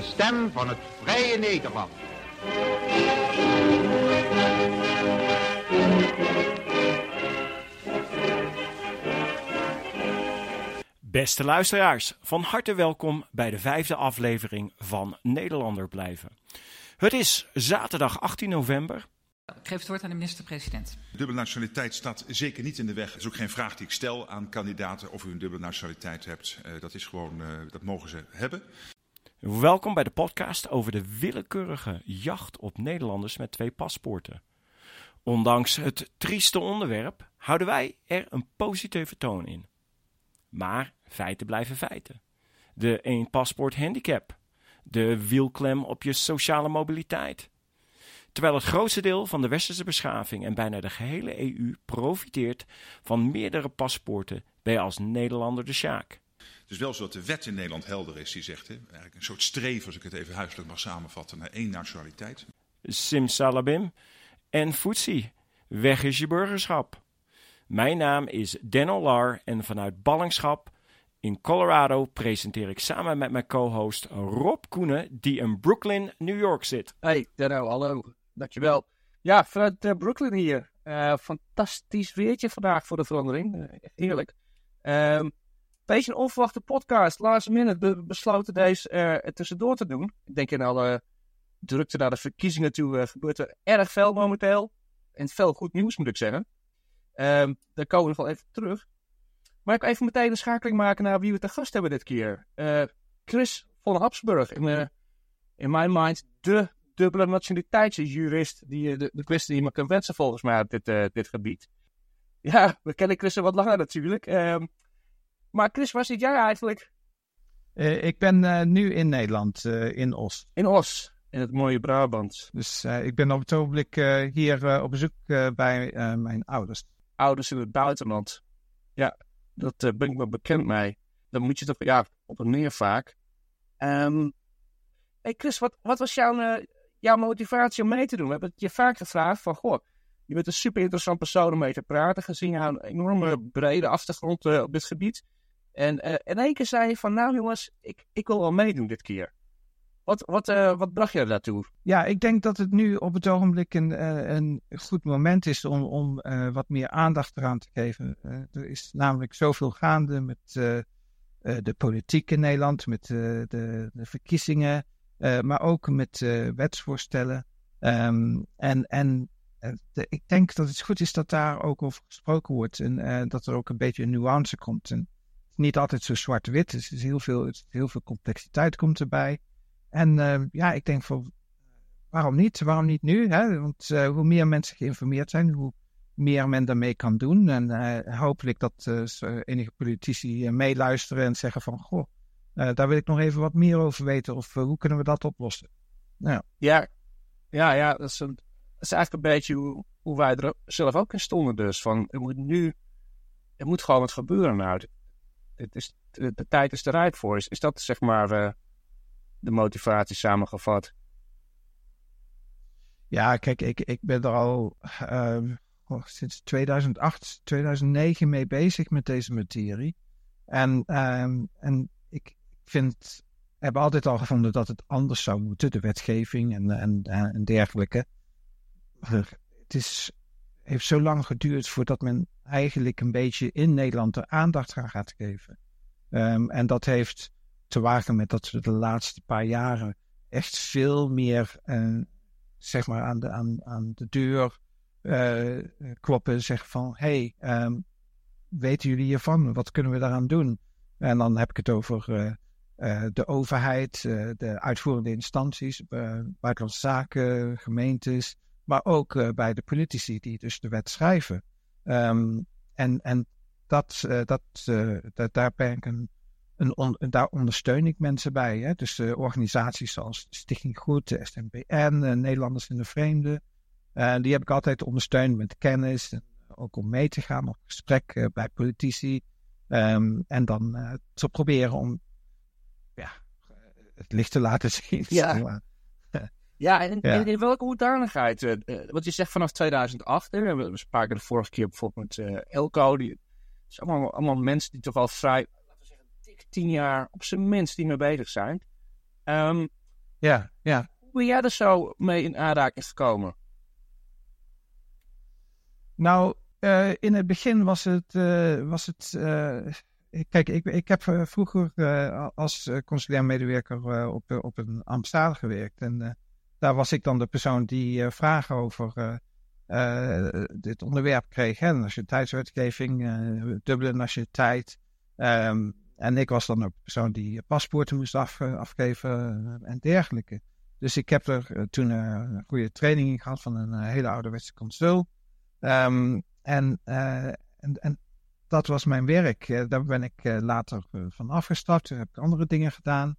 De stem van het vrije Nederland. Beste luisteraars, van harte welkom bij de vijfde aflevering van Nederlander blijven. Het is zaterdag 18 november. Ik geef het woord aan de minister-president. Dubbele nationaliteit staat zeker niet in de weg. Het is ook geen vraag die ik stel aan kandidaten of u een dubbele nationaliteit hebt. Uh, dat is gewoon, uh, dat mogen ze hebben. Welkom bij de podcast over de willekeurige jacht op Nederlanders met twee paspoorten. Ondanks het trieste onderwerp houden wij er een positieve toon in. Maar feiten blijven feiten. De één paspoort handicap. De wielklem op je sociale mobiliteit. Terwijl het grootste deel van de westerse beschaving en bijna de gehele EU profiteert van meerdere paspoorten, je als Nederlander de sjaak. Het is wel zo dat de wet in Nederland helder is. Die zegt, hè, eigenlijk een soort streven, als ik het even huiselijk mag samenvatten, naar één nationaliteit. Simsalabim en Foetsie. Weg is je burgerschap. Mijn naam is Dan Lar en vanuit ballingschap in Colorado presenteer ik samen met mijn co-host Rob Koenen, die in Brooklyn, New York zit. Hey, Denno, hallo. Dankjewel. Ja, vanuit uh, Brooklyn hier. Uh, fantastisch weertje vandaag voor de verandering. Uh, heerlijk. Um, beetje een onverwachte podcast. Last minute be besloten deze er tussendoor te doen. Ik denk in alle drukte naar de verkiezingen toe gebeurt er erg veel momenteel. En veel goed nieuws moet ik zeggen. Um, daar komen we nog wel even terug. Maar ik ga even meteen een schakeling maken naar wie we te gast hebben dit keer. Uh, Chris van Habsburg. In, uh, in mijn mind de dubbele nationaliteitsjurist. Die, de, de kwestie die kan wensen volgens mij op dit, dit gebied. Ja, we kennen Chris wat langer natuurlijk. Um, maar Chris, waar zit jij eigenlijk? ik ben nu in Nederland, in Os. In Os, in het mooie Brabant. Dus ik ben op het ogenblik hier op bezoek bij mijn ouders. Ouders in het buitenland. Ja, dat uh, ben ik me bekend mee. Dan moet je toch ja, op een neer vaak. Um, hey Chris, wat, wat was jouw, uh, jouw motivatie om mee te doen? We hebben het je vaak gevraagd van, goh, je bent een super interessant persoon om mee te praten, gezien jouw enorme brede achtergrond uh, op dit gebied. En in één keer zei je van, nou jongens, ik, ik wil wel meedoen dit keer. Wat, wat, uh, wat bracht je daartoe? Ja, ik denk dat het nu op het ogenblik een, uh, een goed moment is om, om uh, wat meer aandacht eraan te geven. er is namelijk zoveel gaande met de politiek in Nederland, met de, de, verkiezingen, maar ook met wetsvoorstellen. Um, en en ik denk dat het goed is dat daar ook over gesproken wordt en dat er ook een beetje een nuance komt. Niet altijd zo zwart-wit, dus is heel veel, heel veel complexiteit komt erbij. En uh, ja, ik denk van, waarom niet? Waarom niet nu? Hè? Want uh, hoe meer mensen geïnformeerd zijn, hoe meer men daarmee kan doen. En uh, hopelijk dat enige politici meeluisteren en zeggen van, goh, daar wil ik nog even wat meer over weten. Of hoe kunnen we dat oplossen? Nou. Ja, ja, ja dat, is dat is eigenlijk een beetje hoe, hoe wij er zelf ook in stonden dus. Van, er moet nu, er moet gewoon wat gebeuren nou. Het is, de, de tijd is er rijp voor. Is, is dat zeg maar de motivatie samengevat? Ja, kijk, ik, ik ben er al uh, oh, sinds 2008, 2009 mee bezig met deze materie. En, um, en ik vind, heb altijd al gevonden dat het anders zou moeten, de wetgeving en, en, en dergelijke. Het is, heeft zo lang geduurd voordat men eigenlijk een beetje in Nederland er aandacht aan gaat geven. Um, en dat heeft te wagen met dat we de laatste paar jaren echt veel meer uh, zeg maar aan de, aan, aan de deur uh, kloppen. Zeggen van, hey, um, weten jullie hiervan? Wat kunnen we daaraan doen? En dan heb ik het over uh, de overheid, de uitvoerende instanties, buitenlandse zaken, gemeentes, maar ook bij de politici die dus de wet schrijven. Um, en en dat, dat, dat, daar ben ik een en daar ondersteun ik mensen bij. Hè? Dus organisaties zoals Stichting Goed, de SNBN, Nederlanders in de Vreemde. Die heb ik altijd ondersteund met kennis. En ook om mee te gaan op gesprek bij politici. Um, en dan te proberen om ja, het licht te laten zien. Ja, ja, en, ja. in welke hoedanigheid? wat je zegt vanaf 2008. Hè? We spraken de vorige keer bijvoorbeeld met Elko. Die, zijn allemaal, allemaal mensen die toch al vrij tien jaar op zijn minst die mee bezig zijn. Um, Ja, ja. Hoe ben jij er zo mee in aanraking gekomen? Nou, uh, in het begin was het. Uh, was het uh, kijk, ik, ik heb vroeger als consulair medewerker op, op een ambassade gewerkt. En daar was ik dan de persoon die vragen over dit onderwerp kreeg. Hè, nationaliteitswetgeving, dubbele nationaliteit. Um, en ik was dan ook de persoon die paspoorten moest af, afgeven en dergelijke. Dus ik heb er toen een goede training in gehad van een hele ouderwetse consul. Um, en, en, en, dat was mijn werk. Daar ben ik later van afgestapt. Toen heb ik andere dingen gedaan.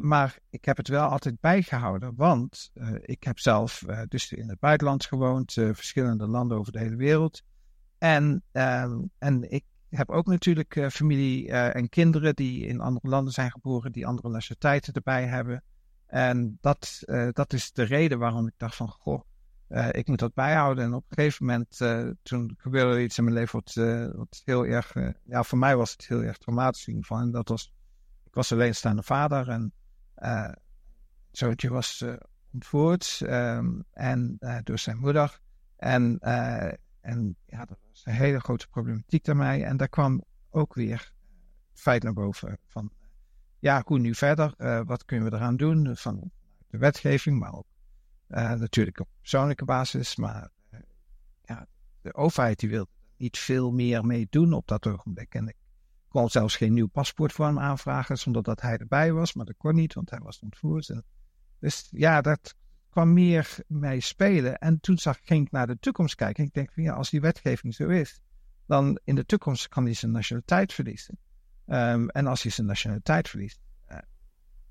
Maar ik heb het wel altijd bijgehouden. Want ik heb zelf dus in het buitenland gewoond. verschillende landen over de hele wereld. En, ehm, en ik heb ook natuurlijk familie en kinderen die in andere landen zijn geboren. Die andere nationaliteiten erbij hebben. En dat, dat is de reden waarom ik dacht van... Goh, ik moet dat bijhouden. En op een gegeven moment, toen gebeurde er iets in mijn leven wat, heel erg, ja, voor mij was het heel erg traumatisch in. En dat was, was alleenstaande vader en zootje was ontvoerd um, en door zijn moeder. En, en ja, dat was een hele grote problematiek daarmee. En daar kwam ook weer feit naar boven van, ja, hoe nu verder? wat kunnen we eraan doen? Van de wetgeving, maar ook uh, natuurlijk op persoonlijke basis, maar uh, ja, de overheid die wil niet veel meer mee doen op dat ogenblik. En ik kon zelfs geen nieuw paspoort voor hem aanvragen zonder dat hij erbij was, maar dat kon niet, want hij was ontvoerd. En dus ja, dat kwam meer mee spelen. En toen zag, ging ik naar de toekomst kijken. En ik denk van ja, als die wetgeving zo is, dan in de toekomst kan hij zijn nationaliteit verliezen. Um, en als hij zijn nationaliteit verliest,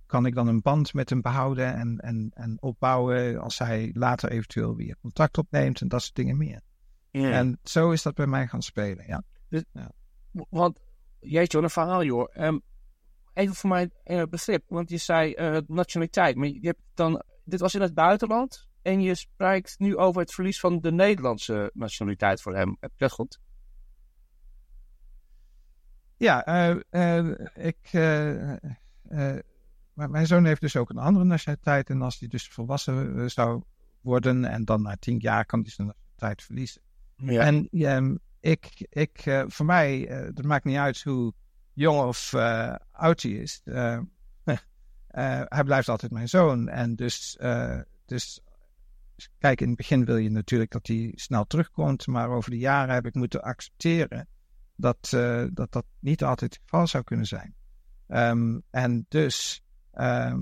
kan ik dan een band met hem behouden en, en, en opbouwen als hij later eventueel weer contact opneemt en dat soort dingen meer. En zo is dat bij mij gaan spelen, ja. Dus, ja. Want, jeetje, een verhaal joh. Um, even voor mij uh, begrip, want je zei uh, nationaliteit, maar je hebt dan, dit was in het buitenland en je spreekt nu over het verlies van de Nederlandse nationaliteit voor hem. Heb dat goed? Ja, uh, ik maar mijn zoon heeft dus ook een andere nationaliteit. En als hij dus volwassen eh, zou worden en dan na tien jaar kan hij zijn nationaliteit verliezen. Ja. En um, ik, ik, uh, voor mij, het maakt niet uit hoe jong of uh, oud hij is. hij blijft altijd mijn zoon. En dus, dus, kijk, in het begin wil je natuurlijk dat hij snel terugkomt. Maar over de jaren heb ik moeten accepteren dat dat, dat niet altijd het geval zou kunnen zijn. Um, en dus Uh,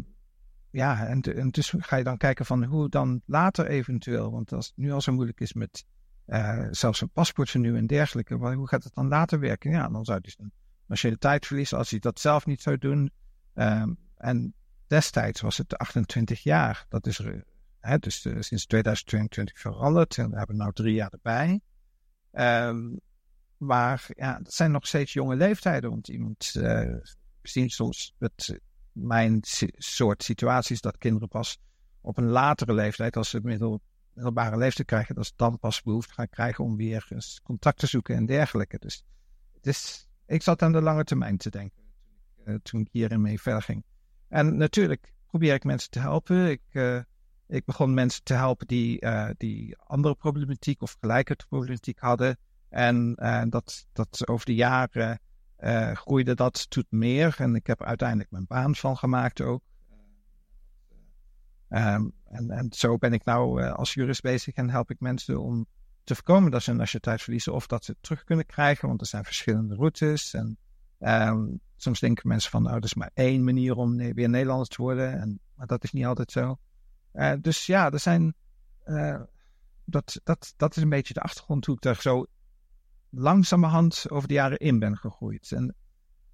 ja, en, en, dus ga je dan kijken van hoe dan later eventueel, want als het nu al zo moeilijk is met uh, zelfs een paspoortvernieuw en dergelijke, hoe gaat het dan later werken? Ja, dan zou hij zijn nationaliteit verliezen als hij dat zelf niet zou doen. Um, en destijds was het 28 jaar. Dat is hè, dus uh, sinds 2022 veranderd. En we hebben nu drie jaar erbij. Um, maar ja, dat zijn nog steeds jonge leeftijden. Want iemand uh, zien soms met mijn soort situaties dat kinderen pas op een latere leeftijd, als ze middel, middelbare leeftijd krijgen, dat ze dan pas behoefte gaan krijgen om weer eens contact te zoeken en dergelijke. Dus, ik zat aan de lange termijn te denken uh, toen ik hierin mee verder ging. En natuurlijk probeer ik mensen te helpen. Ik, uh, ik begon mensen te helpen die, uh, die andere problematiek of gelijke problematiek hadden. En dat, dat over de jaren groeide dat tot meer. En ik heb er uiteindelijk mijn baan van gemaakt ook. Um, en, en zo ben ik nou uh, als jurist bezig en help ik mensen om te voorkomen dat ze een nationaliteit verliezen of dat ze het terug kunnen krijgen, want er zijn verschillende routes. En um, soms denken mensen van, nou, er is maar één manier om weer Nederlander te worden, en, maar dat is niet altijd zo. Uh, dus ja, er zijn, dat, dat, dat is een beetje de achtergrond hoe ik er zo langzamerhand over de jaren in ben gegroeid. En,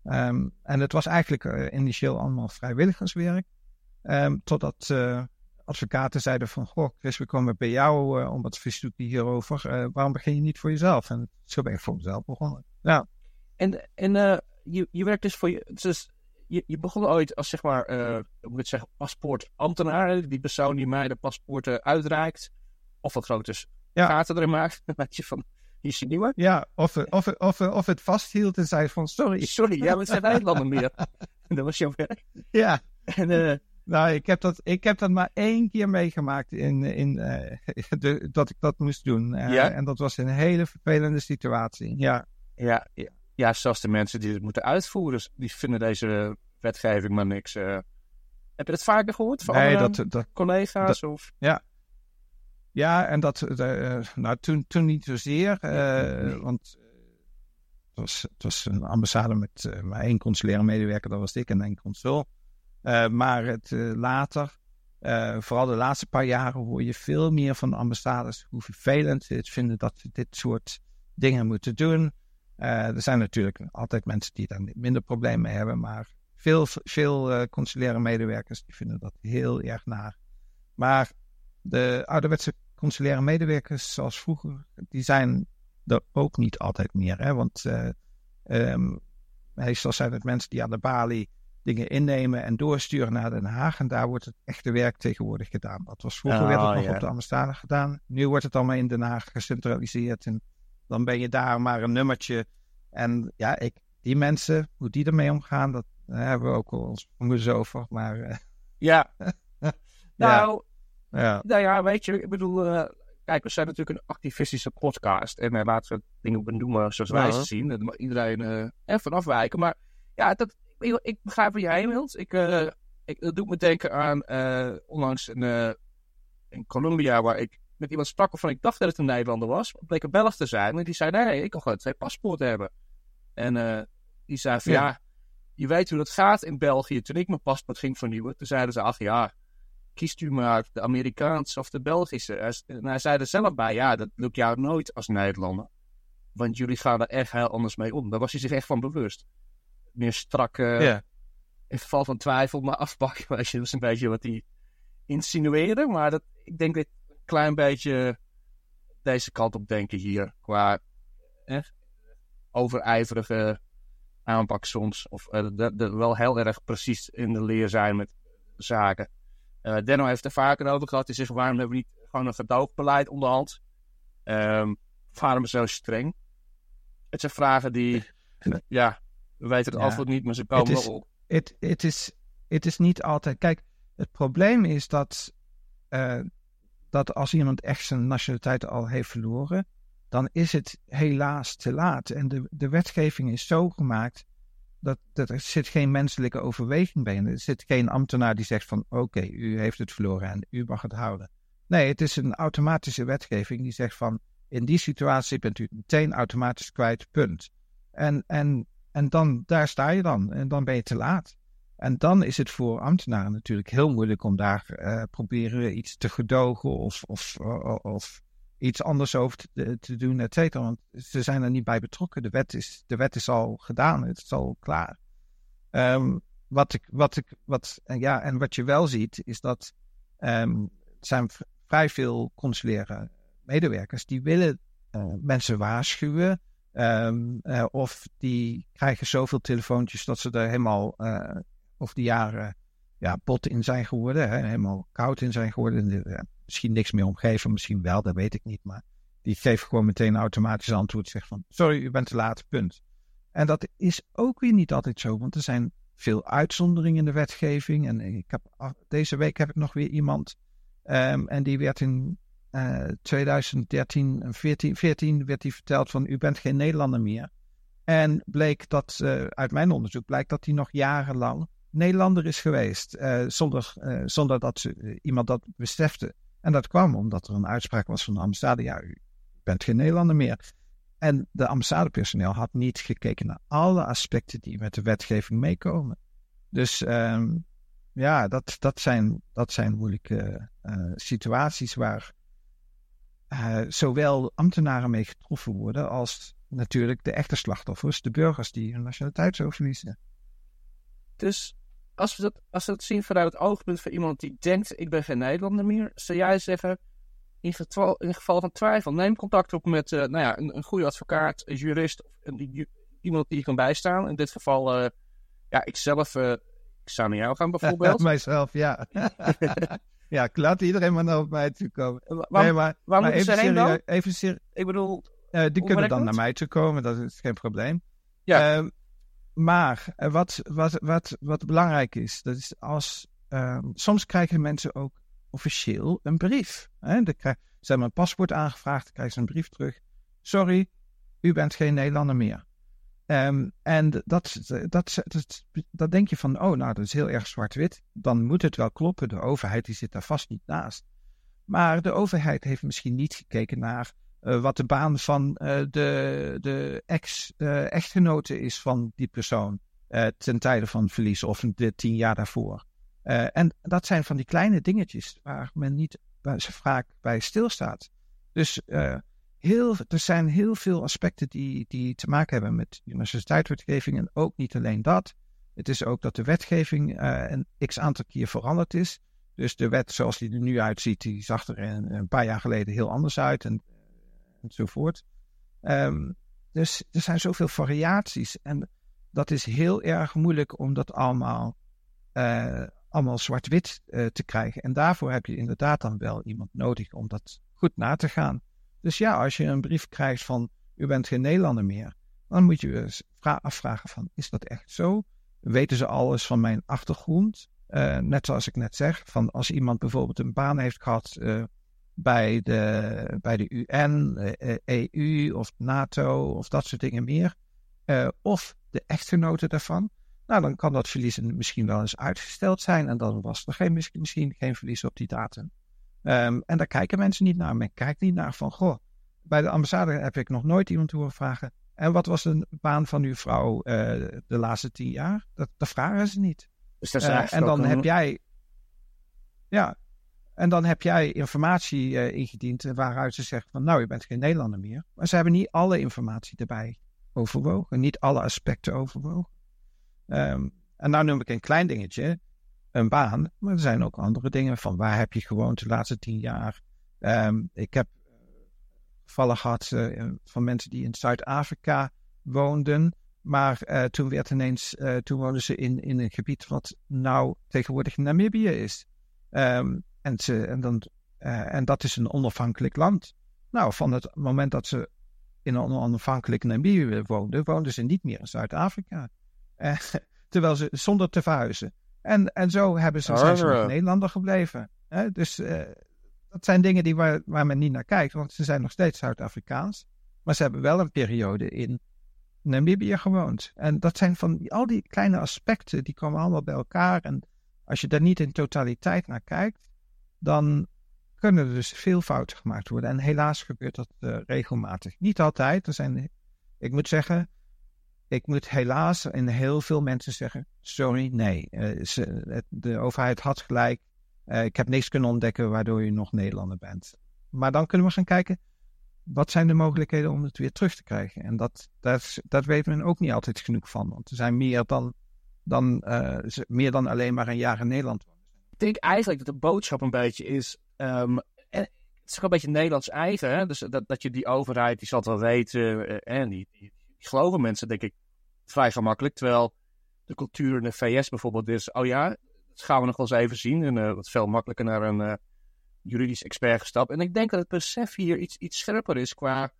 um, en het was eigenlijk initieel allemaal vrijwilligerswerk. Um, totdat uh, advocaten zeiden van, goh Chris, we komen bij jou uh, om wat te hierover. waarom begin je niet voor jezelf? En zo ben ik voor mezelf begonnen. Ja. En, en je, je werkt dus voor je... Dus je, je begon ooit als, zeg maar, hoe moet ik zeggen, paspoortambtenaar. Die persoon die mij de paspoorten uitreikt. Of wat grote ja. gaten erin maakt. Dan je van, hier is je nieuwe. Ja, of, of, of, of het vasthield en zei van sorry. Sorry, ja, we zijn Nederlander meer. dat was jouw werk. Ja. En, uh, Nou, ik heb dat, ik heb dat maar één keer meegemaakt in, in, eh, de, dat ik dat moest doen. Eh, Ja? En dat was een hele vervelende situatie. Ja, Ja, ja, ja, zelfs de mensen die het moeten uitvoeren, die vinden deze wetgeving maar niks. eh. Heb je dat vaker gehoord van nee, dat, dat, collega's? of? ja, en dat, nou, toen, toen niet zozeer, Nee. want het was, het was een ambassade met maar één consulaire medewerker, dat was ik en één consul. Eh, maar het, eh, later, eh, vooral de laatste paar jaren, hoor je veel meer van ambassades hoe vervelend ze het vinden dat ze dit soort dingen moeten doen. Er zijn natuurlijk altijd mensen die daar minder problemen mee hebben, maar veel, veel consulaire medewerkers die vinden dat heel erg naar. Maar de ouderwetse consulaire medewerkers zoals vroeger, die zijn er ook niet altijd meer. Hè? Want eh, ehm, meestal zijn het mensen die aan de balie dingen innemen en doorsturen naar Den Haag. En daar wordt het echte werk tegenwoordig gedaan. Dat was vroeger werd het nog ja. op de ambassade gedaan. Nu wordt het allemaal in Den Haag gecentraliseerd. En dan ben je daar maar een nummertje. En ja, ik, die mensen, hoe die ermee omgaan, dat daar hebben we ook wel ons vermoedens over. Maar eh, Ja. ja, Nou, ja. nou ja, weet je, ik bedoel, eh, kijk, we zijn natuurlijk een activistische podcast. En uh, laten we dingen benoemen zoals wij ze zien. Mag iedereen eh er van afwijken. Maar ja, dat, ik, ik begrijp waar je heen wilt. Ik, eh, ik, dat doet me denken aan eh, onlangs in Colombia, waar ik met iemand sprak waarvan ik dacht dat het een Nederlander was. Het bleek een Belg te zijn. En die zei, nee, ik kan gewoon twee paspoorten hebben. En die zei van, ja. Ja. je weet hoe dat gaat in België. Toen ik mijn paspoort ging vernieuwen, toen zeiden ze, ach ja, kiest u maar de Amerikaanse of de Belgische. En hij zei er zelf bij, ja, dat lukt jou nooit als Nederlander. Want jullie gaan er echt heel anders mee om. Daar was hij zich echt van bewust. Meer strak, ja. in geval van twijfel, maar afpakken. Weet je, dat is een beetje wat hij insinueerde. Maar dat, ik denk dat een klein beetje deze kant op denken hier. Qua eh, overijverige aanpak soms. Of eh, de, de- wel heel erg precies in de leer zijn met zaken. Eh Denno heeft er vaker over gehad. Hij zegt, waarom hebben we niet gewoon een gedoogbeleid onderhand? Ehm waarom zo streng? Het zijn vragen die, ja, we weten het Ja. antwoord niet, maar ze komen is- wel op. Het, is, het is niet altijd. Kijk, het probleem is dat, eh, dat als iemand echt zijn nationaliteit al heeft verloren, dan is het helaas te laat. En de, de wetgeving is zo gemaakt dat, dat er zit geen menselijke overweging bij. En er zit geen ambtenaar die zegt van oké, u heeft het verloren en u mag het houden. Nee, het is een automatische wetgeving die zegt van in die situatie bent u het meteen automatisch kwijt, punt. En, en, en dan, daar sta je dan en dan ben je te laat. En dan is het voor ambtenaren natuurlijk heel moeilijk om daar eh, proberen iets te gedogen of, of, of, of iets anders over te, te doen, et cetera. Want ze zijn er niet bij betrokken. De wet is, de wet is al gedaan, het is al klaar. Ehm, wat ik, wat ik, wat, ja, en wat je wel ziet, is dat er zijn vrij veel consulaire medewerkers die willen eh, mensen waarschuwen. Ehm, eh, of die krijgen zoveel telefoontjes dat ze er helemaal eh over de jaren ja, bot in zijn geworden. Hè, helemaal koud in zijn geworden. En, eh, misschien niks meer omgeven, misschien wel, dat weet ik niet. Maar die geven gewoon meteen een automatisch antwoord. Zegt van, sorry, u bent te laat, punt. En dat is ook weer niet altijd zo, want er zijn veel uitzonderingen in de wetgeving. En ik heb, af- deze week heb ik nog weer iemand, ehm, en die werd in eh 2013 en 14, 14 werd die verteld van, u bent geen Nederlander meer. En bleek dat, eh, uit mijn onderzoek, blijkt dat hij nog jarenlang Nederlander is geweest. eh, zonder, eh, zonder dat ze- iemand dat besefte. En dat kwam omdat er een uitspraak was van de ambassade. Ja, u bent geen Nederlander meer. En de ambassadepersoneel had niet gekeken naar alle aspecten die met de wetgeving meekomen. Dus ehm, ja, dat, dat, zijn, dat zijn moeilijke situaties waar eh, zowel ambtenaren mee getroffen worden als natuurlijk de echte slachtoffers, de burgers die hun nationaliteit zo verliezen. Dus als we, dat, als we dat zien vanuit het oogpunt van iemand die denkt: ik ben geen Nederlander meer, zou jij zeggen: in geval, in geval van twijfel, neem contact op met eh, nou ja, een, een goede advocaat, een jurist, of een, iemand die je kan bijstaan. In dit geval, eh, ja, ik zelf, eh, ik zou naar jou gaan bijvoorbeeld. Mijzelf, ja. ja, ik laat iedereen maar naar mij toe komen. Wa- waar, nee, maar, waar maar moeten ze heen dan? even Ik bedoel, eh, die kunnen dan naar mij toe komen, dat is geen probleem. Ja. Ehm, maar eh, wat, wat, wat, wat belangrijk is, dat is als ehm, soms krijgen mensen ook officieel een brief. Hè? Dan krijg, ze hebben een paspoort aangevraagd, dan krijgen ze een brief terug. Sorry, u bent geen Nederlander meer. Ehm, en dat, dat, dat, denk je van, oh, nou, dat is heel erg zwart-wit. Dan moet het wel kloppen. De overheid die zit daar vast niet naast. Maar de overheid heeft misschien niet gekeken naar uh, wat de baan van uh, de, de ex-echtgenote is van die persoon. Ten tijde van verlies of de tien jaar daarvoor. en dat zijn van die kleine dingetjes waar men niet waar ze vaak bij stilstaat. Dus heel, er zijn heel veel aspecten die, die te maken hebben met universiteitswetgeving. En ook niet alleen dat. Het is ook dat de wetgeving een x aantal keer veranderd is. Dus de wet zoals die er nu uitziet, die zag er een, een paar jaar geleden heel anders uit. En enzovoort. Um, dus er zijn zoveel variaties. En dat is heel erg moeilijk om dat allemaal, uh, allemaal zwart-wit te krijgen. En daarvoor heb je inderdaad dan wel iemand nodig om dat goed na te gaan. Dus ja, als je een brief krijgt van u bent geen Nederlander meer, dan moet je je afvragen van is dat echt zo? Weten ze alles van mijn achtergrond? Uh, net zoals ik net zeg, van als iemand bijvoorbeeld een baan heeft gehad bij de, bij de UN, EU eh, e of NATO of dat soort dingen meer. Of de echtgenoten daarvan. Nou, dan kan dat verlies misschien wel eens uitgesteld zijn. En dan was er geen, misschien geen verlies op die datum. Um, en daar kijken mensen niet naar. Men kijkt niet naar van, goh, bij de ambassade heb ik nog nooit iemand horen vragen. En wat was de baan van uw vrouw uh, de laatste tien jaar? Dat, dat vragen ze niet. Dus dat is en dan heb jij. Ja, en dan heb jij informatie uh, ingediend waaruit ze zeggen van nou, je bent geen Nederlander meer. Maar ze hebben niet alle informatie erbij overwogen, niet alle aspecten overwogen. Um, en nou noem ik een klein dingetje, een baan, maar er zijn ook andere dingen van waar heb je gewoond de laatste tien jaar. Um, ik heb gevallen gehad uh, van mensen die in Zuid-Afrika woonden, maar uh, toen werd ineens, toen woonden ze in, in een gebied wat nou tegenwoordig Namibië is. Um, en, ze, en, dan, en dat is een onafhankelijk land. Nou, van het moment dat ze in een onafhankelijk Namibië woonden, woonden ze niet meer in Zuid-Afrika. Terwijl ze zonder te verhuizen. En, en zo hebben ze, zijn ze Nederlander gebleven. Uh, dus dat zijn dingen die waar, waar men niet naar kijkt, want ze zijn nog steeds Zuid-Afrikaans. Maar ze hebben wel een periode in Namibië gewoond. En dat zijn van al die kleine aspecten, die komen allemaal bij elkaar. En als je daar niet in totaliteit naar kijkt, dan kunnen er dus veel fouten gemaakt worden. En helaas gebeurt dat uh, regelmatig. Niet altijd. Er zijn, ik moet zeggen, ik moet helaas in heel veel mensen zeggen: sorry, nee. Ze, de overheid had gelijk. Uh, ik heb niks kunnen ontdekken waardoor je nog Nederlander bent. Maar dan kunnen we gaan kijken. Wat zijn de mogelijkheden om het weer terug te krijgen? En dat, dat, dat weet men ook niet altijd genoeg van. Want er zijn meer dan, dan, meer dan alleen maar een jaar in Nederland denk eigenlijk dat de boodschap een beetje is. En het is ook een beetje Nederlands eigen. Dus dat, dat je die overheid, die zal het wel weten. Eh, en die, geloven mensen, denk ik, vrij gemakkelijk. Terwijl de cultuur in de VS bijvoorbeeld is. Oh ja, dat gaan we nog wel eens even zien. En uh, wat veel makkelijker naar een uh, juridisch expert gestapt. En ik denk dat het besef hier iets, iets scherper is qua.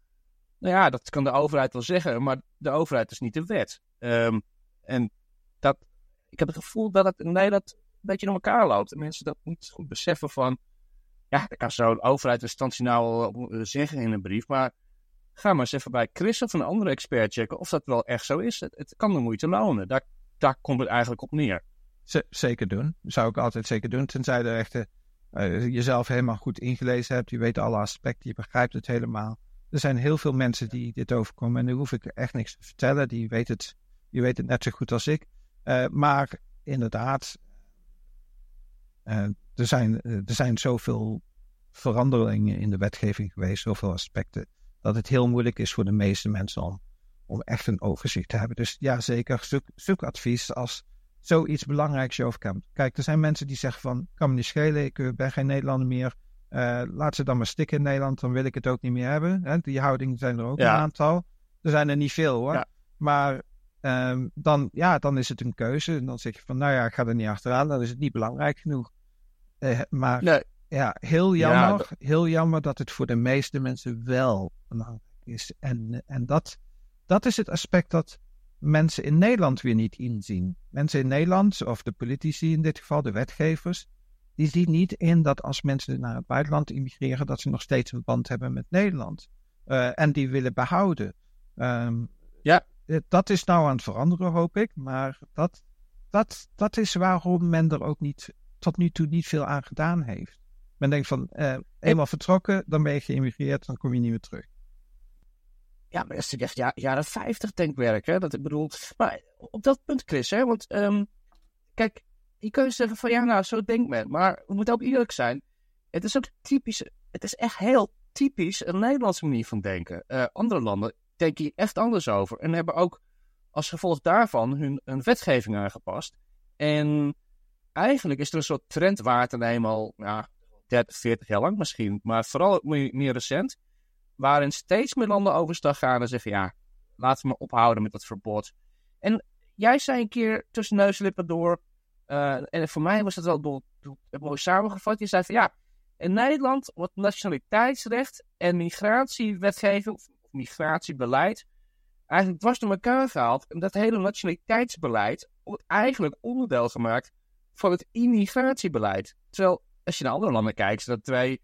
Nou ja, dat kan de overheid wel zeggen, maar de overheid is niet de wet. Um, en dat, ik heb het gevoel dat het in Nederland beetje door elkaar loopt. En mensen dat niet goed beseffen van, ja, dat kan zo'n overheidsinstantie nou eh, zeggen in een brief, maar ga maar eens even bij Chris of een andere expert checken of dat wel echt zo is. Het, kan de moeite lonen. Daar, daar komt het eigenlijk op neer. Zeker doen. Zou ik altijd zeker doen. Tenzij de echte uh, jezelf helemaal goed ingelezen hebt. Je weet alle aspecten. Je begrijpt het helemaal. Er zijn heel veel mensen die dit overkomen. En nu hoef ik echt niks te vertellen. Die weet het, die weet het net zo goed als ik. Uh, maar inderdaad, uh, er, zijn, eh, er zijn zoveel veranderingen in de wetgeving geweest, zoveel aspecten, dat het heel moeilijk is voor de meeste mensen om, om echt een overzicht te hebben. Dus ja, zeker, zoek, zoek advies als zoiets belangrijks je overkomt. Kijk, er zijn mensen die zeggen van, kan me niet schelen, ik ben geen Nederlander meer. Uh, laat ze dan maar stikken in Nederland, dan wil ik het ook niet meer hebben. Hè? Die houdingen zijn er ook een aantal. Er zijn er niet veel hoor. Ja. Maar um, dan, ja, dan is het een keuze. En dan zeg je van, nou ja, ik ga er niet achteraan. Dan is het niet belangrijk genoeg. Uh, maar ja, heel jammer, heel jammer dat het voor de meeste mensen wel belangrijk is. En, en dat, dat is het aspect dat mensen in Nederland weer niet inzien. Mensen in Nederland, of de politici in dit geval, de wetgevers, die zien niet in dat als mensen naar het buitenland immigreren, dat ze nog steeds een band hebben met Nederland. Uh, en die willen behouden. Um, ja. Dat is nou aan het veranderen, hoop ik. Maar dat, dat, dat is waarom men er ook niet, tot nu toe niet veel aan gedaan heeft. Men denkt van, uh, eenmaal vertrokken, dan ben je geïmmigreerd, dan kom je niet meer terug. Ja, maar dat is natuurlijk echt jaren 50 denkwerk, hè? Dat ik bedoel. Maar op dat punt, Chris, hè? Want um, kijk, je kunt zeggen van ja, nou, zo denkt men. Maar we moeten ook eerlijk zijn. Het is ook typisch, het is echt heel typisch een Nederlandse manier van denken. Uh, andere landen denken hier echt anders over. En hebben ook als gevolg daarvan hun, hun wetgeving aangepast. En eigenlijk is er een soort trend waar het dan eenmaal, ja, 30, 40 jaar lang misschien, maar vooral meer, recent waarin steeds meer landen overstag gaan en zeggen: ja, laten we maar ophouden met dat verbod. En jij zei een keer tussen neus en lippen door, uh, en voor mij was dat wel door, door, mooi samengevat. Je zei van ja, in Nederland wordt nationaliteitsrecht en migratiewetgeving of migratiebeleid eigenlijk dwars door elkaar gehaald. En dat hele nationaliteitsbeleid wordt eigenlijk onderdeel gemaakt van het immigratiebeleid. Terwijl als je naar andere landen kijkt, zijn dat twee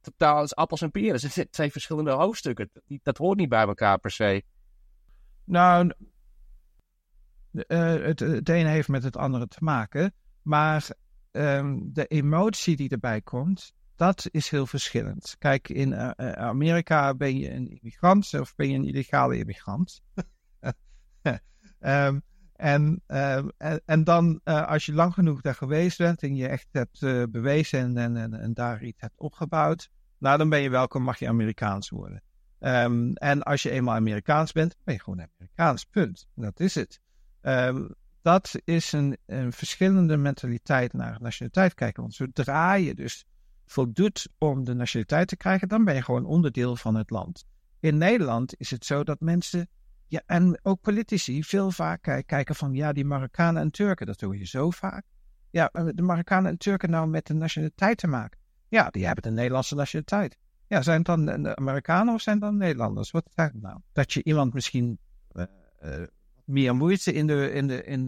totaal appels en peren. Het zijn twee verschillende hoofdstukken. Dat hoort niet bij elkaar per se. Nou, uh, het, het ene heeft met het andere te maken. Maar um, de emotie die erbij komt, dat is heel verschillend. Kijk, in uh, Amerika ben je een immigrant of ben je een illegale immigrant. um, en, uh, en, en, dan, uh, als je lang genoeg daar geweest bent en je echt hebt uh, bewezen en, en, en, daar iets hebt opgebouwd, nou dan ben je welkom, mag je Amerikaans worden. Um, en als je eenmaal Amerikaans bent, ben je gewoon Amerikaans, punt. Dat is het. Um, dat is een, een, verschillende mentaliteit naar nationaliteit kijken. Want zodra je dus voldoet om de nationaliteit te krijgen, dan ben je gewoon onderdeel van het land. In Nederland is het zo dat mensen en ook politici veel vaker kijken van ja, die Marokkanen en Turken, dat hoor je zo vaak. Ja, de Marokkanen en Turken nou met de nationaliteit te maken. Ja, die hebben de Nederlandse nationaliteit. Ja, zijn het dan de Amerikanen of zijn het dan Nederlanders? Wat is het nou? Dat je iemand misschien uh, uh, meer moeite in de, in de, in,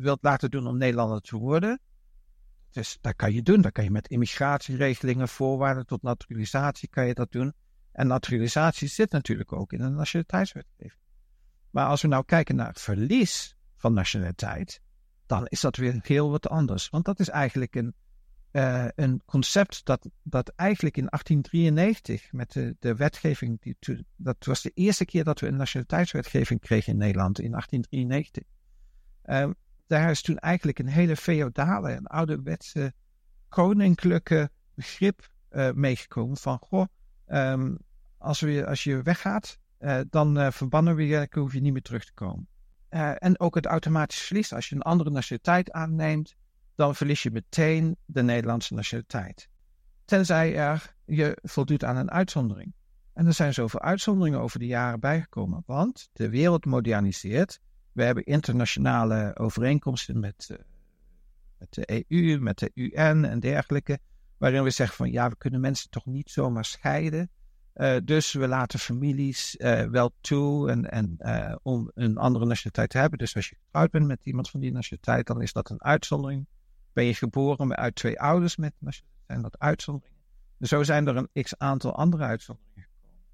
wilt laten doen om Nederlander te worden. Dus dat kan je doen. Dat kan je met immigratieregelingen, voorwaarden tot naturalisatie, kan je dat doen. En naturalisatie zit natuurlijk ook in de nationaliteitswetgeving. Maar als we nou kijken naar verlies van nationaliteit, dan is dat weer heel wat anders. Want dat is eigenlijk een, uh, een concept dat, dat eigenlijk in 1893 met de, de wetgeving, die, dat was de eerste keer dat we een nationaliteitswetgeving kregen in Nederland in 1893. Uh, ehm, daar is toen eigenlijk een hele feodale en ouderwetse koninklijke begrip uh, meegekomen van, goh, um, als, we, als je weggaat, uh, dan uh, verbannen we je, hoef je niet meer terug te komen. Uh, en ook het automatisch verlies. Als je een andere nationaliteit aanneemt, dan verlies je meteen de Nederlandse nationaliteit. Tenzij er je voldoet aan een uitzondering. En er zijn zoveel uitzonderingen over de jaren bijgekomen, want de wereld moderniseert. We hebben internationale overeenkomsten met, met de EU, met de UN en dergelijke, waarin we zeggen van ja, we kunnen mensen toch niet zomaar scheiden. Uh, dus we laten families uh, wel toe en, en, uh, om een andere nationaliteit te hebben. Dus als je getrouwd bent met iemand van die nationaliteit, dan is dat een uitzondering. Ben je geboren uit twee ouders met nationaliteit, zijn dat uitzonderingen. Dus zo zijn er een x aantal andere uitzonderingen gekomen.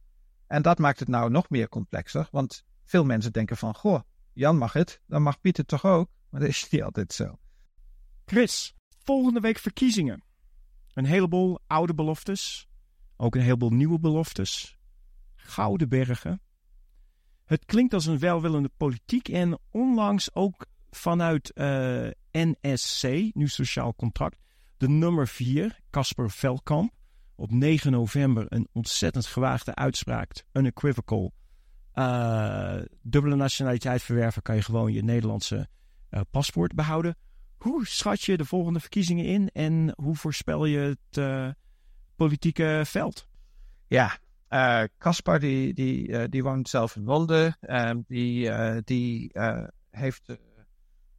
En dat maakt het nou nog meer complexer, want veel mensen denken van, goh, Jan mag het, dan mag Pieter toch ook. Maar dat is niet altijd zo. Chris, volgende week verkiezingen. Een heleboel oude beloftes, ook een heleboel nieuwe beloftes. Gouden bergen. Het klinkt als een welwillende politiek en onlangs ook vanuit eh, NSC, nu Sociaal Contract, de nummer 4, Casper Velkamp. Op 9 november een ontzettend gewaagde uitspraak, unequivocal. Uh, dubbele nationaliteit verwerven kan je gewoon je Nederlandse uh, paspoort behouden. Hoe schat je de volgende verkiezingen in en hoe voorspel je het politieke veld? Ja, Caspar uh, die, die, uh, die woont zelf in Londen. Uh, die uh, die heeft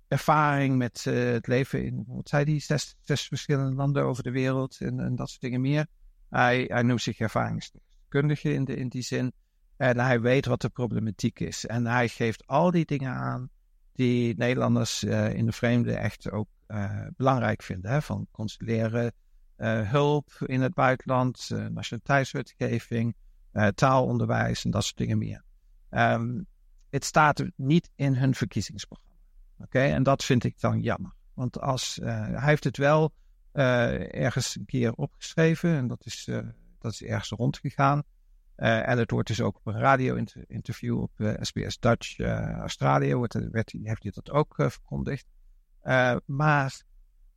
ervaring met het leven in, wat zei die, zes, verschillende landen over de wereld en, en dat soort dingen meer. Hij, hij noemt zich ervaringskundige in, de, in die zin. En hij weet wat de problematiek is. En hij geeft al die dingen aan die Nederlanders in de vreemde echt ook belangrijk vinden. Hè? Van consuleren, hulp in het buitenland, nationaliteitswetgeving, taalonderwijs en dat soort dingen meer. Um, het staat niet in hun verkiezingsprogramma. Oké, en dat vind ik dan jammer. Want als, hij heeft het wel ergens een keer opgeschreven en dat is, dat is ergens rondgegaan. En het wordt dus ook op een radio-interview op SBS Dutch uh, Australië, wordt, heeft hij dat ook verkondigd. maar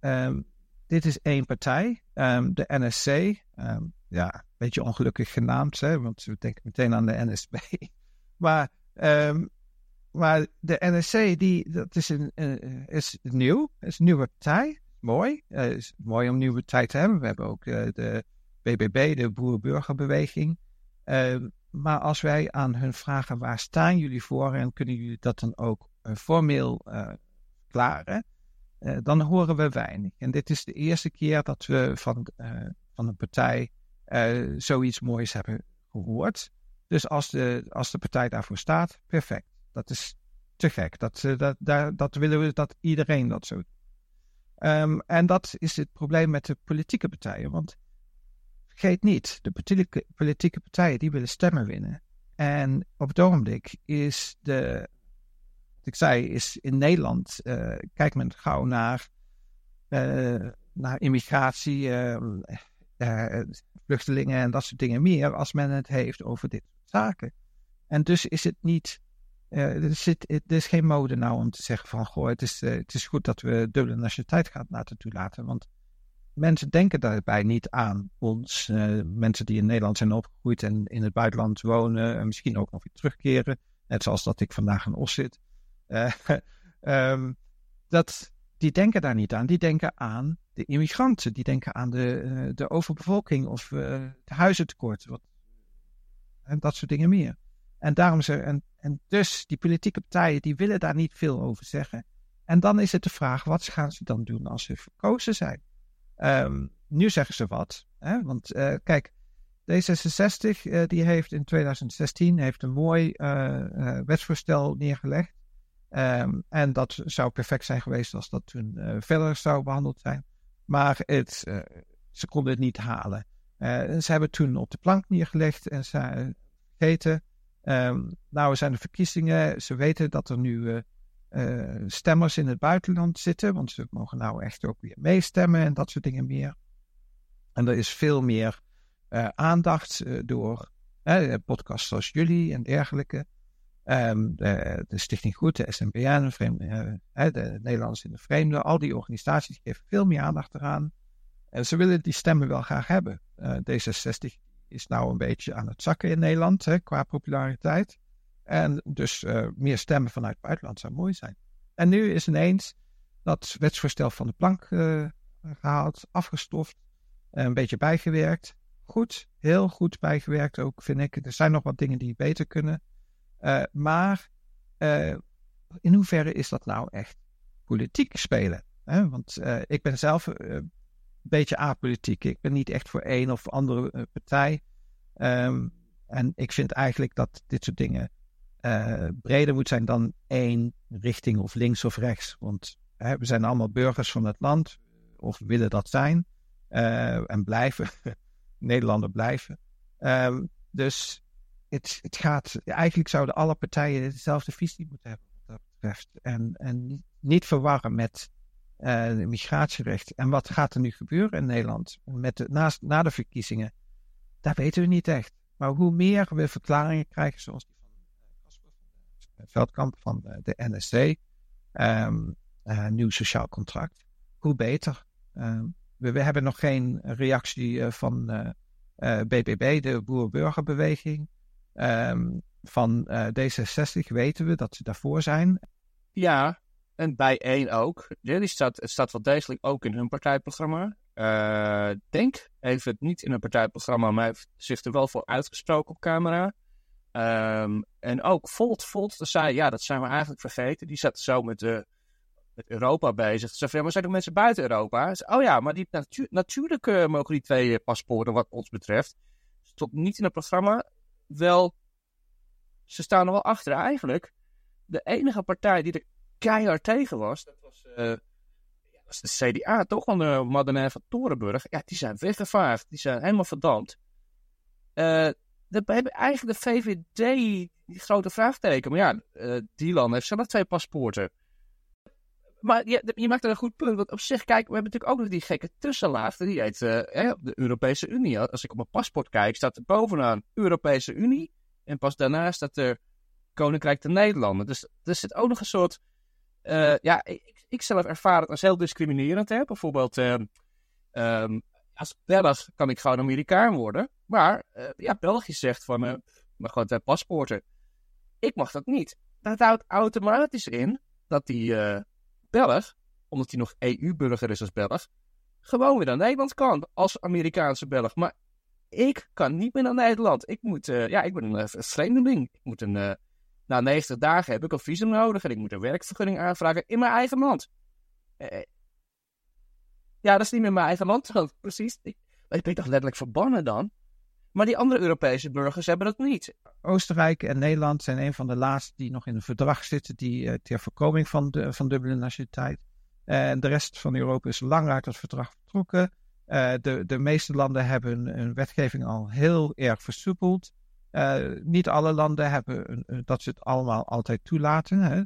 um, dit is één partij, um, de NSC. Um, ja, een beetje ongelukkig genaamd, hè, want we denken meteen aan de NSB. maar, maar de NSC, die, dat is, een, is nieuw, is een nieuwe partij. Mooi. Het is mooi om een nieuwe partij te hebben. We hebben ook de BBB, de Boer-Burgerbeweging. Uh, maar als wij aan hun vragen waar staan jullie voor en kunnen jullie dat dan ook uh, formeel klaren, dan horen we weinig. En dit is de eerste keer dat we van, van een partij zoiets moois hebben gehoord. Dus als de, als de partij daarvoor staat, perfect. Dat is te gek. Dat, dat, dat, dat willen we dat iedereen dat zo doet. Um, en dat is het probleem met de politieke partijen. Want Vergeet niet, de politieke, politieke partijen die willen stemmen winnen. En op het ogenblik is de, ik zei, is in Nederland, uh, kijkt men gauw naar, uh, naar immigratie, uh, vluchtelingen en dat soort dingen meer, als men het heeft over dit soort zaken. En dus is het niet, er, zit, er is geen mode nou om te zeggen van, goh, het is, het is goed dat we dubbele nationaliteit gaan laten toelaten, want mensen denken daarbij niet aan ons. Mensen die in Nederland zijn opgegroeid en in het buitenland wonen. En misschien ook nog weer terugkeren. Net zoals dat ik vandaag in Os zit. Uh, um, dat, die denken daar niet aan. Die denken aan de immigranten. Die denken aan de, uh, de overbevolking of het huizentekort. Wat, en dat soort dingen meer. En daarom ze, en, en dus die politieke partijen die willen daar niet veel over zeggen. En dan is het de vraag, wat gaan ze dan doen als ze verkozen zijn? Um, nu zeggen ze wat. Hè? Want kijk, D66 uh, die heeft in 2016 heeft een mooi wetsvoorstel neergelegd. Um, en dat zou perfect zijn geweest als dat toen verder zou behandeld zijn. Maar het, ze konden het niet halen. ze hebben toen op de plank neergelegd en ze vergeten. Um, nou zijn de verkiezingen. Ze weten dat er nu stemmers in het buitenland zitten. Want ze mogen nou echt ook weer meestemmen en dat soort dingen meer. En er is veel meer aandacht door podcasts zoals jullie en dergelijke. Um, de, Stichting Goed, de SNBN, de Nederlanders in de Vreemde. Al die organisaties geven veel meer aandacht eraan. En ze willen die stemmen wel graag hebben. D66 is nou een beetje aan het zakken in Nederland hè, qua populariteit. En dus uh, meer stemmen vanuit het buitenland zou mooi zijn. En nu is ineens dat wetsvoorstel van de plank uh, gehaald, afgestoft, een beetje bijgewerkt. Goed, heel goed bijgewerkt ook, vind ik. Er zijn nog wat dingen die beter kunnen. Uh, maar in hoeverre is dat nou echt politiek spelen? Hè? Want ik ben zelf een beetje apolitiek. Ik ben niet echt voor één of andere partij. Um, en ik vind eigenlijk dat dit soort dingen breder moet zijn dan één richting of links of rechts. Want we zijn allemaal burgers van het land, of willen dat zijn, en blijven, Nederlander blijven. Uh, dus het, het gaat, eigenlijk zouden alle partijen dezelfde visie moeten hebben wat dat betreft. En, en niet, verwarren met uh, migratierecht. En wat gaat er nu gebeuren in Nederland met naast, na de verkiezingen? Dat weten we niet echt. Maar hoe meer we verklaringen krijgen, zoals die Veldkamp van de NSC. Ehm, uh, nieuw sociaal contract. Hoe beter. Um, we, we, hebben nog geen reactie van eh, BBB, de Boer-Burgerbeweging. Um, van D66 weten we dat ze daarvoor zijn. Ja, en bij één ook. Die staat, staat wel degelijk ook in hun partijprogramma. denk, even het niet in een partijprogramma, maar heeft zich er wel voor uitgesproken op camera. Um, en ook Volt, Volt zei, ja, dat zijn we eigenlijk vergeten. Die zat zo met, uh, met Europa bezig. Ze zei, maar zijn er mensen buiten Europa? Oh ja, maar die, natu natuurlijk uh, mogen die twee paspoorten wat ons betreft. Stond niet in het programma. Wel ze staan er wel achter. Eigenlijk, de enige partij die er keihard tegen was, dat was, was de CDA, toch van de Madeleine van Torenburg. Ja, die zijn weggevaagd. Die zijn helemaal verdampt. Uh, hebben eigenlijk de VVD die grote vraagteken. Maar ja, uh, Dylan heeft zelf twee paspoorten. Maar je, je, maakt er een goed punt. Want op zich, kijk, we hebben natuurlijk ook nog die gekke tussenlaag. Die heet uh, de Europese Unie. Als ik op mijn paspoort kijk, staat er bovenaan Europese Unie. En pas daarna staat er Koninkrijk de Nederlanden. Dus er zit ook nog een soort. Uh, ja, ik, ik, zelf ervaar het als heel discriminerend. Hè? Bijvoorbeeld, uh, als Belg kan ik gewoon Amerikaan worden. Maar uh, ja, België zegt van, maar gewoon twee paspoorten. Ik mag dat niet. Dat houdt automatisch in dat die Belg, omdat hij nog EU-burger is als Belg, gewoon weer naar Nederland kan als Amerikaanse Belg. Maar ik kan niet meer naar Nederland. Ik moet, ja, ik ben een vreemdeling. Ik moet een, na 90 dagen heb ik een visum nodig en ik moet een werkvergunning aanvragen in mijn eigen land. Ja, dat is niet meer mijn eigen land. Precies. Ik ben toch letterlijk verbannen dan? Maar die andere Europese burgers hebben dat niet. Oostenrijk en Nederland zijn een van de laatste die nog in een verdrag zitten die, uh, ter voorkoming van, de, van dubbele nationaliteit. En de rest van Europa is lang uit het verdrag vertrokken. Uh, de, de meeste landen hebben hun, wetgeving al heel erg versoepeld. Uh, niet alle landen hebben dat ze het allemaal altijd toelaten. Hè?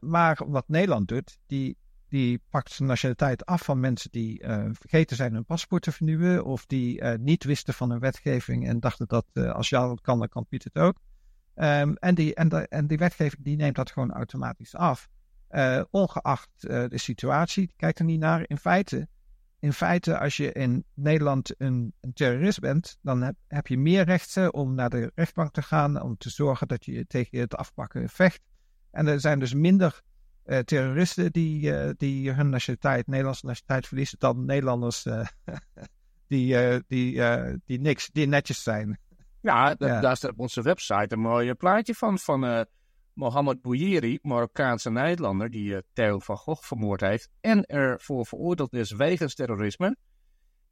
maar wat Nederland doet, die die pakt zijn nationaliteit af van mensen die uh, vergeten zijn hun paspoort te vernieuwen. Of die uh, niet wisten van hun wetgeving en dachten dat uh, als Jan het kan, dan kan Piet het ook. Um, en, die, en, de, en die wetgeving die neemt dat gewoon automatisch af. ongeacht de situatie, kijkt er niet naar. In feite, in feite, als je in Nederland een, een terrorist bent, dan heb, heb, je meer rechten om naar de rechtbank te gaan. Om te zorgen dat je tegen het afpakken vecht. En er zijn dus minder uh, terroristen die, uh, die hun nationaliteit, Nederlandse nationaliteit verliezen dan Nederlanders uh, die, die, die niks, die netjes zijn. Ja, ja, daar staat op onze website een mooi plaatje van, van Mohammed Bouyeri, Marokkaanse Nederlander, die Theo van Gogh vermoord heeft en ervoor veroordeeld is wegens terrorisme.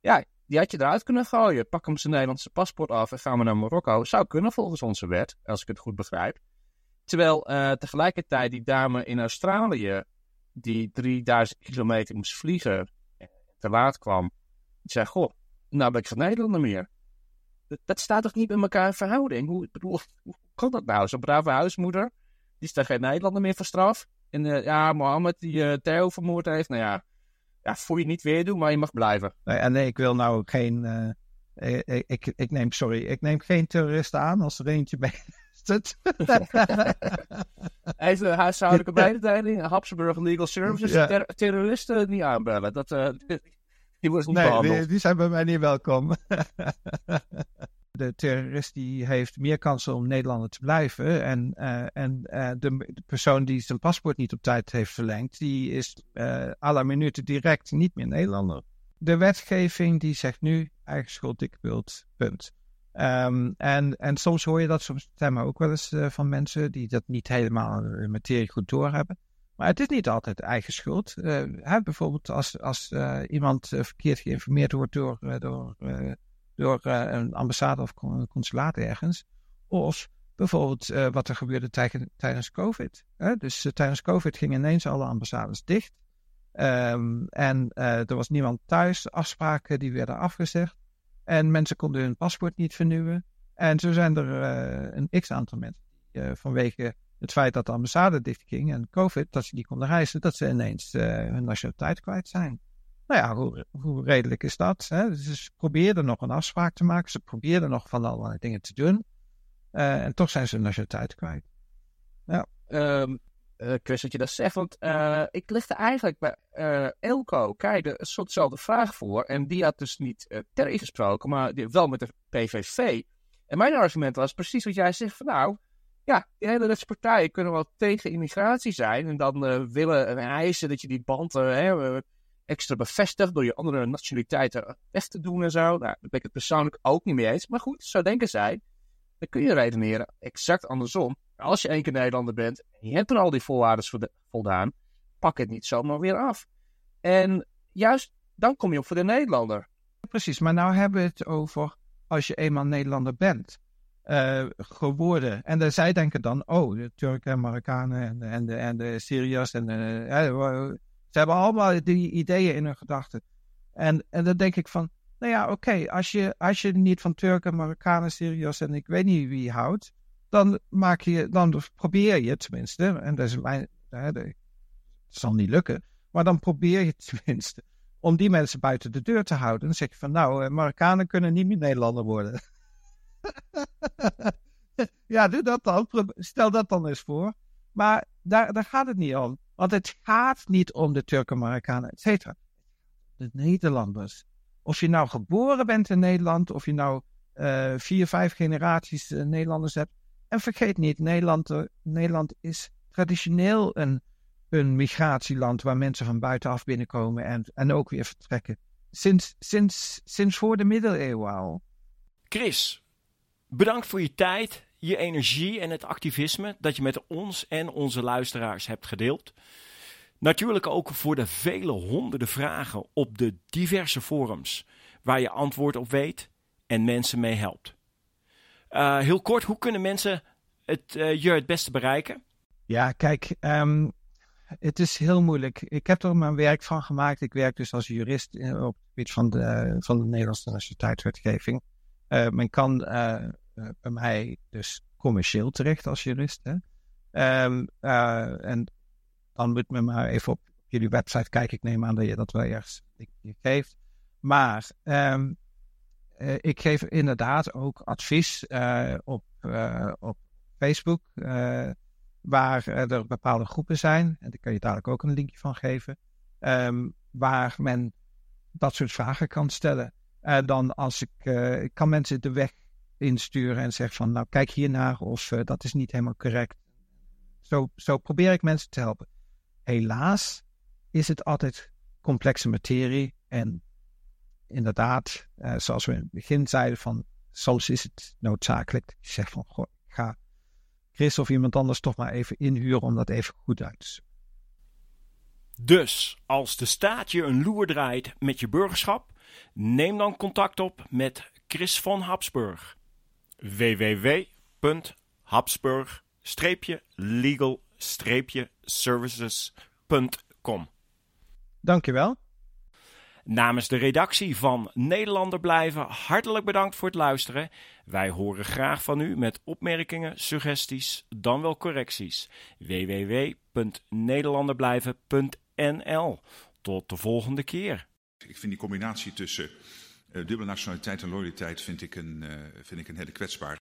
Ja, die had je eruit kunnen gooien. Pak hem zijn Nederlandse paspoort af en gaan we naar Marokko. Zou kunnen volgens onze wet, als ik het goed begrijp. Terwijl uh, tegelijkertijd die dame in Australië, die 3000 kilometer moest vliegen, te laat kwam, zei: Goh, nou ben ik geen Nederlander meer. Dat, staat toch niet met elkaar in verhouding? Hoe, bedoel, kan dat nou? Zo'n brave huismoeder, die is daar geen Nederlander meer voor straf. En uh, ja, Mohammed die uh, Theo vermoord heeft, nou ja, ja, voel je niet weer doen, maar je mag blijven. Nee, nee, ik wil nou geen. Ik, ik, ik, neem, sorry, ik neem geen terroristen aan als er eentje bij het. Even huishoudelijke mededeling. Habsburg Legal Services. Ja. Ter terroristen niet aanbellen. Dat, uh, die worden niet nee, die, die, zijn bij mij niet welkom. de terrorist die heeft meer kansen om Nederlander te blijven. En, uh, en uh, de, persoon die zijn paspoort niet op tijd heeft verlengd, die is uh, à la minute direct niet meer Nederlander. De wetgeving die zegt nu eigen schuld, dik punt. Um, en, en soms hoor je dat soms stemmen ook wel eens uh, van mensen die dat niet helemaal de materie goed doorhebben. Maar het is niet altijd eigen schuld. Uh, hè, bijvoorbeeld als, als uh, iemand verkeerd geïnformeerd wordt door, door, door een ambassade of consulaat ergens. Of bijvoorbeeld wat er gebeurde tijdens COVID. Hè? Dus tijdens COVID gingen ineens alle ambassades dicht. Um, en er was niemand thuis. Afspraken die werden afgezegd. En mensen konden hun paspoort niet vernieuwen. En zo zijn er uh, een x aantal mensen die uh, vanwege het feit dat de ambassade dichtging en COVID, dat ze niet konden reizen, dat ze ineens uh, hun nationaliteit kwijt zijn. Nou ja, hoe, redelijk is dat? Hè? Dus ze probeerden nog een afspraak te maken, ze probeerden nog van allerlei dingen te doen. en toch zijn ze hun nationaliteit kwijt. Ja. Um, uh, Chris, dat je dat zegt. Want uh, ik legde eigenlijk bij uh, Elko kijk, een soortzelfde vraag voor. En die had dus niet uh, tegengesproken, maar die, wel met de PVV. En mijn argument was precies wat jij zegt. Van nou, ja, die hele rechtspartijen kunnen wel tegen immigratie zijn. En dan willen en eisen dat je die band extra bevestigt door je andere nationaliteiten weg te doen en zo. Nou, daar ben ik het persoonlijk ook niet mee eens. Maar goed, zo denken zij. Dan kun je redeneren exact andersom. Als je één keer Nederlander bent en je hebt er al die voorwaarden voldaan, pak het niet zomaar weer af. En juist dan kom je op voor de Nederlander. Precies, maar nou hebben we het over als je eenmaal Nederlander bent. uh, geworden. En zij denken dan, oh, de Turken, Marokkanen en, en, de, en de Syriërs. En ze hebben allemaal die ideeën in hun gedachten. En, en dan denk ik van, nou ja, oké, als, je, als je niet van Turken, Marokkanen, Syriërs en ik weet niet wie houdt, dan, maak je, dan probeer je tenminste, en dat is mijn, dat zal niet lukken, maar dan probeer je tenminste om die mensen buiten de deur te houden. Dan zeg je van, nou, eh, Marokkanen kunnen niet meer Nederlander worden. ja, doe dat dan. Stel dat dan eens voor. Maar daar, daar gaat het niet om. Want het gaat niet om de Turken, Marokkanen, et cetera. De Nederlanders. Of je nou geboren bent in Nederland, of je nou uh, vier, vijf generaties uh, Nederlanders hebt. En vergeet niet, Nederland, uh, Nederland is traditioneel een, een migratieland waar mensen van buitenaf binnenkomen en, en ook weer vertrekken. Sinds, sinds, sinds voor de middeleeuwen al. Chris, bedankt voor je tijd, je energie en het activisme dat je met ons en onze luisteraars hebt gedeeld. Natuurlijk ook voor de vele honderden vragen op de diverse forums waar je antwoord op weet en mensen mee helpt. Uh, heel kort, hoe kunnen mensen het, uh, je het beste bereiken? Ja, kijk, um, het is heel moeilijk. Ik heb er mijn werk van gemaakt. Ik werk dus als jurist op het gebied van de, van de Nederlandse nationaliteitswetgeving. Men kan bij mij dus commercieel terecht als jurist. Hè? Um, en dan moet men maar even op jullie website kijken. Ik neem aan dat je dat wel ergens geeft. Maar um, uh, ik geef inderdaad ook advies uh, op, uh, op Facebook, waar er bepaalde groepen zijn. En daar kan je dadelijk ook een linkje van geven. Um, waar men dat soort vragen kan stellen. dan als ik, ik kan mensen de weg insturen en zeg van nou kijk hiernaar of dat is niet helemaal correct. Zo, zo probeer ik mensen te helpen. Helaas is het altijd complexe materie. En inderdaad, uh, zoals we in het begin zeiden, van soms is het noodzakelijk. Je zegt van, goh, ga Chris of iemand anders toch maar even inhuren om dat even goed uit te zoeken. Dus, als de staat je een loer draait met je burgerschap, neem dan contact op met Chris van Habsburg. www.habsburg-legal-services.com Dankjewel. Namens de redactie van Nederlander Blijven hartelijk bedankt voor het luisteren. Wij horen graag van u met opmerkingen, suggesties, dan wel correcties. www.nederlanderblijven.nl Tot de volgende keer. Ik vind die combinatie tussen uh, dubbele nationaliteit en loyaliteit vind ik een, uh, vind ik een hele kwetsbaar.